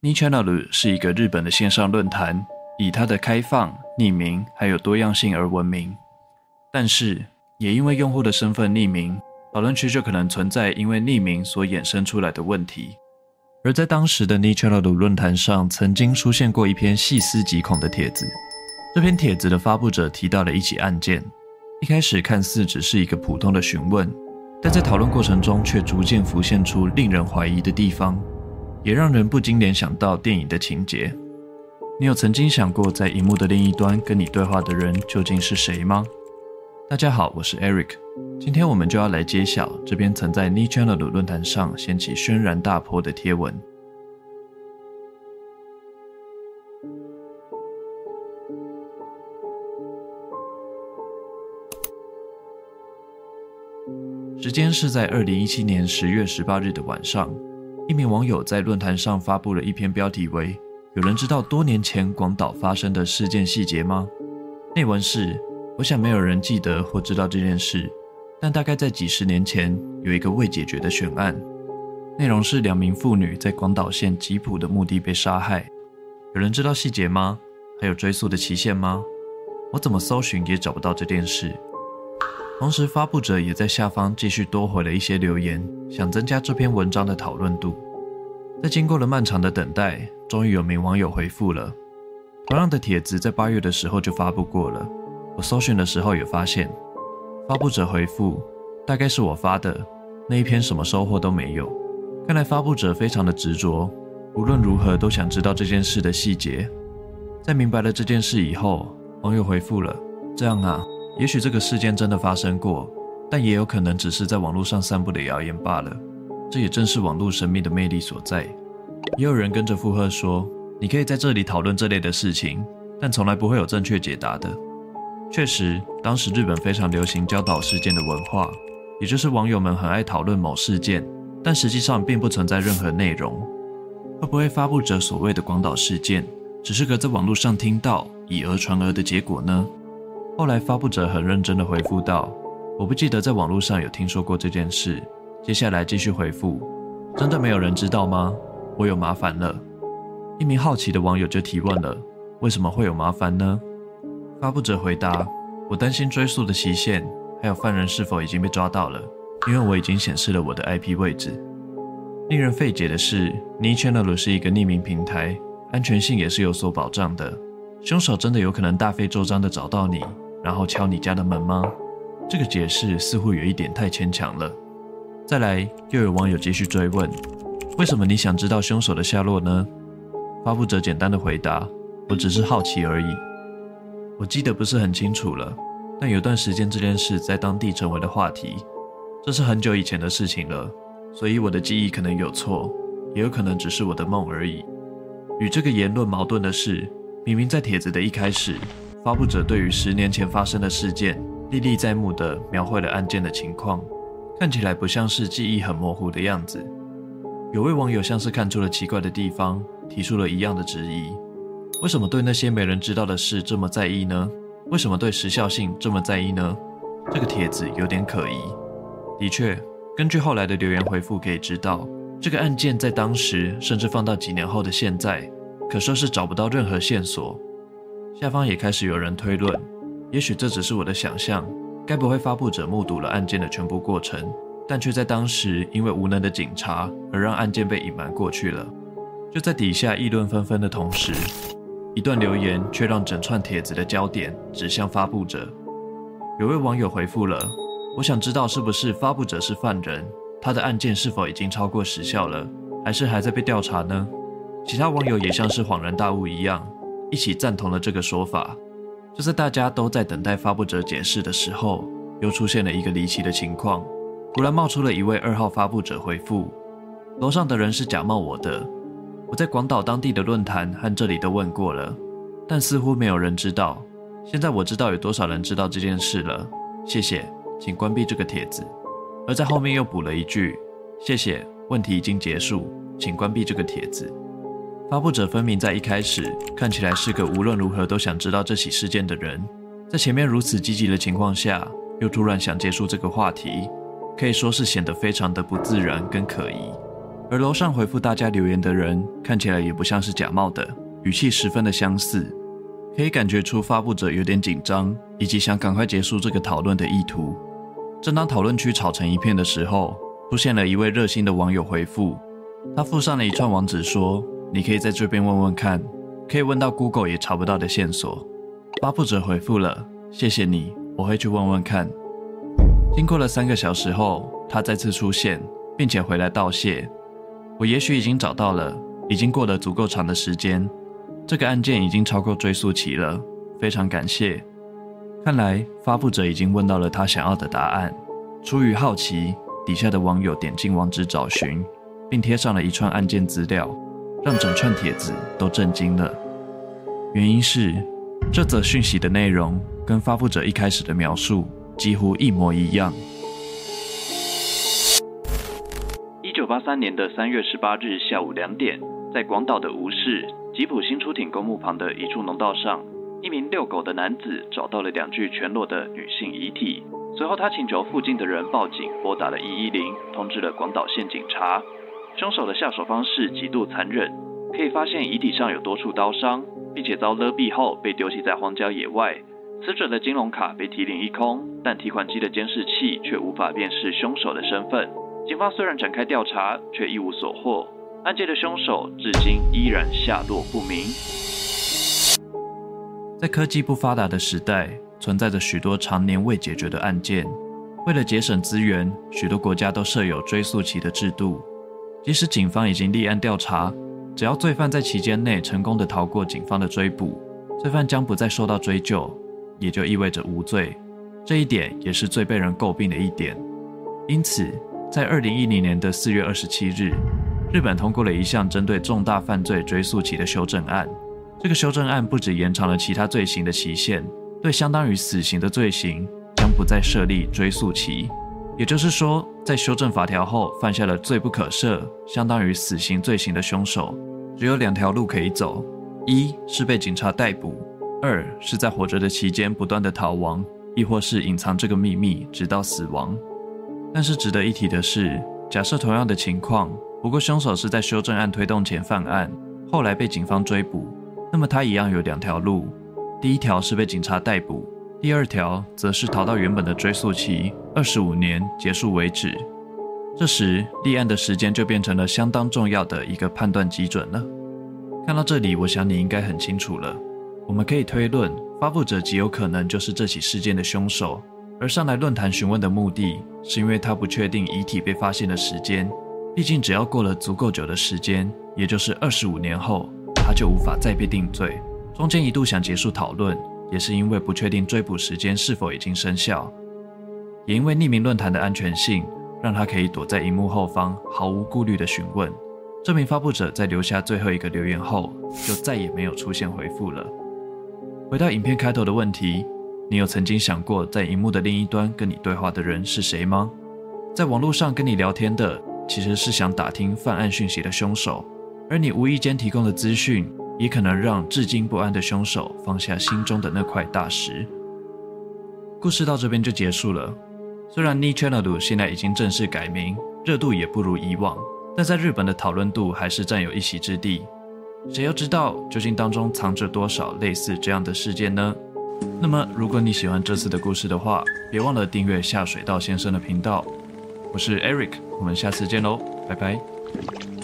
Nichannel 是一个日本的线上论坛，以它的开放、匿名还有多样性而闻名。但是，也因为用户的身份匿名，讨论区就可能存在因为匿名所衍生出来的问题。而在当时的 2channel 论坛上，曾经出现过一篇细思极恐的帖子。这篇帖子的发布者提到了一起案件，一开始看似只是一个普通的询问，但在讨论过程中却逐渐浮现出令人怀疑的地方。也让人不禁联想到电影的情节。你有曾经想过，在荧幕的另一端跟你对话的人究竟是谁吗？大家好，我是 Eric，今天我们就要来揭晓这篇曾在 n i c h a n n e l 论坛上掀起轩然大波的贴文。时间是在二零一七年十月十八日的晚上。一名网友在论坛上发布了一篇标题为“有人知道多年前广岛发生的事件细节吗？”内文是：“我想没有人记得或知道这件事，但大概在几十年前有一个未解决的悬案。内容是两名妇女在广岛县吉浦的墓地被杀害。有人知道细节吗？还有追溯的期限吗？我怎么搜寻也找不到这件事。”同时，发布者也在下方继续多回了一些留言，想增加这篇文章的讨论度。在经过了漫长的等待，终于有名网友回复了。同样的帖子在八月的时候就发布过了，我搜寻的时候也发现，发布者回复大概是我发的那一篇，什么收获都没有。看来发布者非常的执着，无论如何都想知道这件事的细节。在明白了这件事以后，网友回复了：这样啊。也许这个事件真的发生过，但也有可能只是在网络上散布的谣言罢了。这也正是网络神秘的魅力所在。也有人跟着附和说：“你可以在这里讨论这类的事情，但从来不会有正确解答的。”确实，当时日本非常流行教岛事件的文化，也就是网友们很爱讨论某事件，但实际上并不存在任何内容。会不会发布者所谓的广岛事件，只是个在网络上听到以讹传讹的结果呢？后来发布者很认真地回复道：“我不记得在网络上有听说过这件事。”接下来继续回复：“真的没有人知道吗？我有麻烦了。”一名好奇的网友就提问了：“为什么会有麻烦呢？”发布者回答：“我担心追诉的期限，还有犯人是否已经被抓到了，因为我已经显示了我的 IP 位置。”令人费解的是，2channel 是一个匿名平台，安全性也是有所保障的。凶手真的有可能大费周章地找到你？然后敲你家的门吗？这个解释似乎有一点太牵强了。再来，又有网友继续追问：为什么你想知道凶手的下落呢？发布者简单的回答：我只是好奇而已。我记得不是很清楚了，但有段时间这件事在当地成为了话题。这是很久以前的事情了，所以我的记忆可能有错，也有可能只是我的梦而已。与这个言论矛盾的是，明明在帖子的一开始。发布者对于十年前发生的事件历历在目地描绘了案件的情况，看起来不像是记忆很模糊的样子。有位网友像是看出了奇怪的地方，提出了一样的质疑：为什么对那些没人知道的事这么在意呢？为什么对时效性这么在意呢？这个帖子有点可疑。的确，根据后来的留言回复可以知道，这个案件在当时，甚至放到几年后的现在，可说是找不到任何线索。下方也开始有人推论，也许这只是我的想象，该不会发布者目睹了案件的全部过程，但却在当时因为无能的警察而让案件被隐瞒过去了。就在底下议论纷纷的同时，一段留言却让整串帖子的焦点指向发布者。有位网友回复了：“我想知道是不是发布者是犯人，他的案件是否已经超过时效了，还是还在被调查呢？”其他网友也像是恍然大悟一样。一起赞同了这个说法。就在大家都在等待发布者解释的时候，又出现了一个离奇的情况。突然冒出了一位二号发布者回复：“楼上的人是假冒我的。我在广岛当地的论坛和这里都问过了，但似乎没有人知道。现在我知道有多少人知道这件事了。谢谢，请关闭这个帖子。”而在后面又补了一句：“谢谢，问题已经结束，请关闭这个帖子。”发布者分明在一开始看起来是个无论如何都想知道这起事件的人，在前面如此积极的情况下，又突然想结束这个话题，可以说是显得非常的不自然跟可疑。而楼上回复大家留言的人看起来也不像是假冒的，语气十分的相似，可以感觉出发布者有点紧张，以及想赶快结束这个讨论的意图。正当讨论区吵成一片的时候，出现了一位热心的网友回复，他附上了一串网址说：“你可以在这边问问看，可以问到 Google 也查不到的线索。”发布者回复了：“谢谢你，我会去问问看。”经过了三个小时后，他再次出现，并且回来道谢。我也许已经找到了，已经过了足够长的时间，这个案件已经超过追诉期了，非常感谢。看来发布者已经问到了他想要的答案。出于好奇，底下的网友点进网址找寻，并贴上了一串案件资料，让整串帖子都震惊了。原因是这则讯息的内容跟发布者一开始的描述几乎一模一样。一九八三年的三月十八日下午两点，在广岛的吴市吉普新出町公墓旁的一处农道上，一名遛狗的男子找到了两具全裸的女性遗体。随后，他请求附近的人报警，拨打了一一零，通知了广岛县警察。凶手的下手方式极度残忍，可以发现遗体上有多处刀伤，并且遭勒毙后被丢弃在荒郊野外。死者的金融卡被提领一空，但提款机的监视器却无法辨识凶手的身份。警方虽然展开调查，却一无所获。案件的凶手至今依然下落不明。在科技不发达的时代，存在着许多常年未解决的案件。为了节省资源，许多国家都设有追溯期的制度。即使警方已经立案调查，只要罪犯在期间内成功地逃过警方的追捕，罪犯将不再受到追究，也就意味着无罪。这一点也是最被人诟病的一点。因此，在二零一零年的四月二十七日，日本通过了一项针对重大犯罪追诉期的修正案。这个修正案不止延长了其他罪行的期限，对相当于死刑的罪行将不再设立追诉期。也就是说，在修正法条后犯下了罪不可赦，相当于死刑罪行的凶手，只有两条路可以走：一是被警察逮捕；二是在活着的期间不断地逃亡，亦或是隐藏这个秘密直到死亡。但是值得一提的是，假设同样的情况，不过凶手是在修正案推动前犯案，后来被警方追捕，那么他一样有两条路：第一条是被警察逮捕，第二条则是逃到原本的追诉期二十五年结束为止。这时立案的时间就变成了相当重要的一个判断基准了。看到这里，我想你应该很清楚了。我们可以推论，发布者极有可能就是这起事件的凶手。而上来论坛询问的目的，是因为他不确定遗体被发现的时间。毕竟，只要过了足够久的时间，也就是二十五年后，他就无法再被定罪。中间一度想结束讨论，也是因为不确定追捕时间是否已经生效，也因为匿名论坛的安全性，让他可以躲在荧幕后方，毫无顾虑地询问。这名发布者在留下最后一个留言后，就再也没有出现回复了。回到影片开头的问题。你有曾经想过，在荧幕的另一端跟你对话的人是谁吗？在网络上跟你聊天的，其实是想打听犯案讯息的凶手，而你无意间提供的资讯，也可能让至今不安的凶手放下心中的那块大石。故事到这边就结束了。虽然 2channel 现在已经正式改名，热度也不如以往，但在日本的讨论度还是占有一席之地。谁又知道究竟当中藏着多少类似这样的事件呢？那么，如果你喜欢这次的故事的话，别忘了订阅下水道先生的频道。我是 Eric，我们下次见喽，拜拜。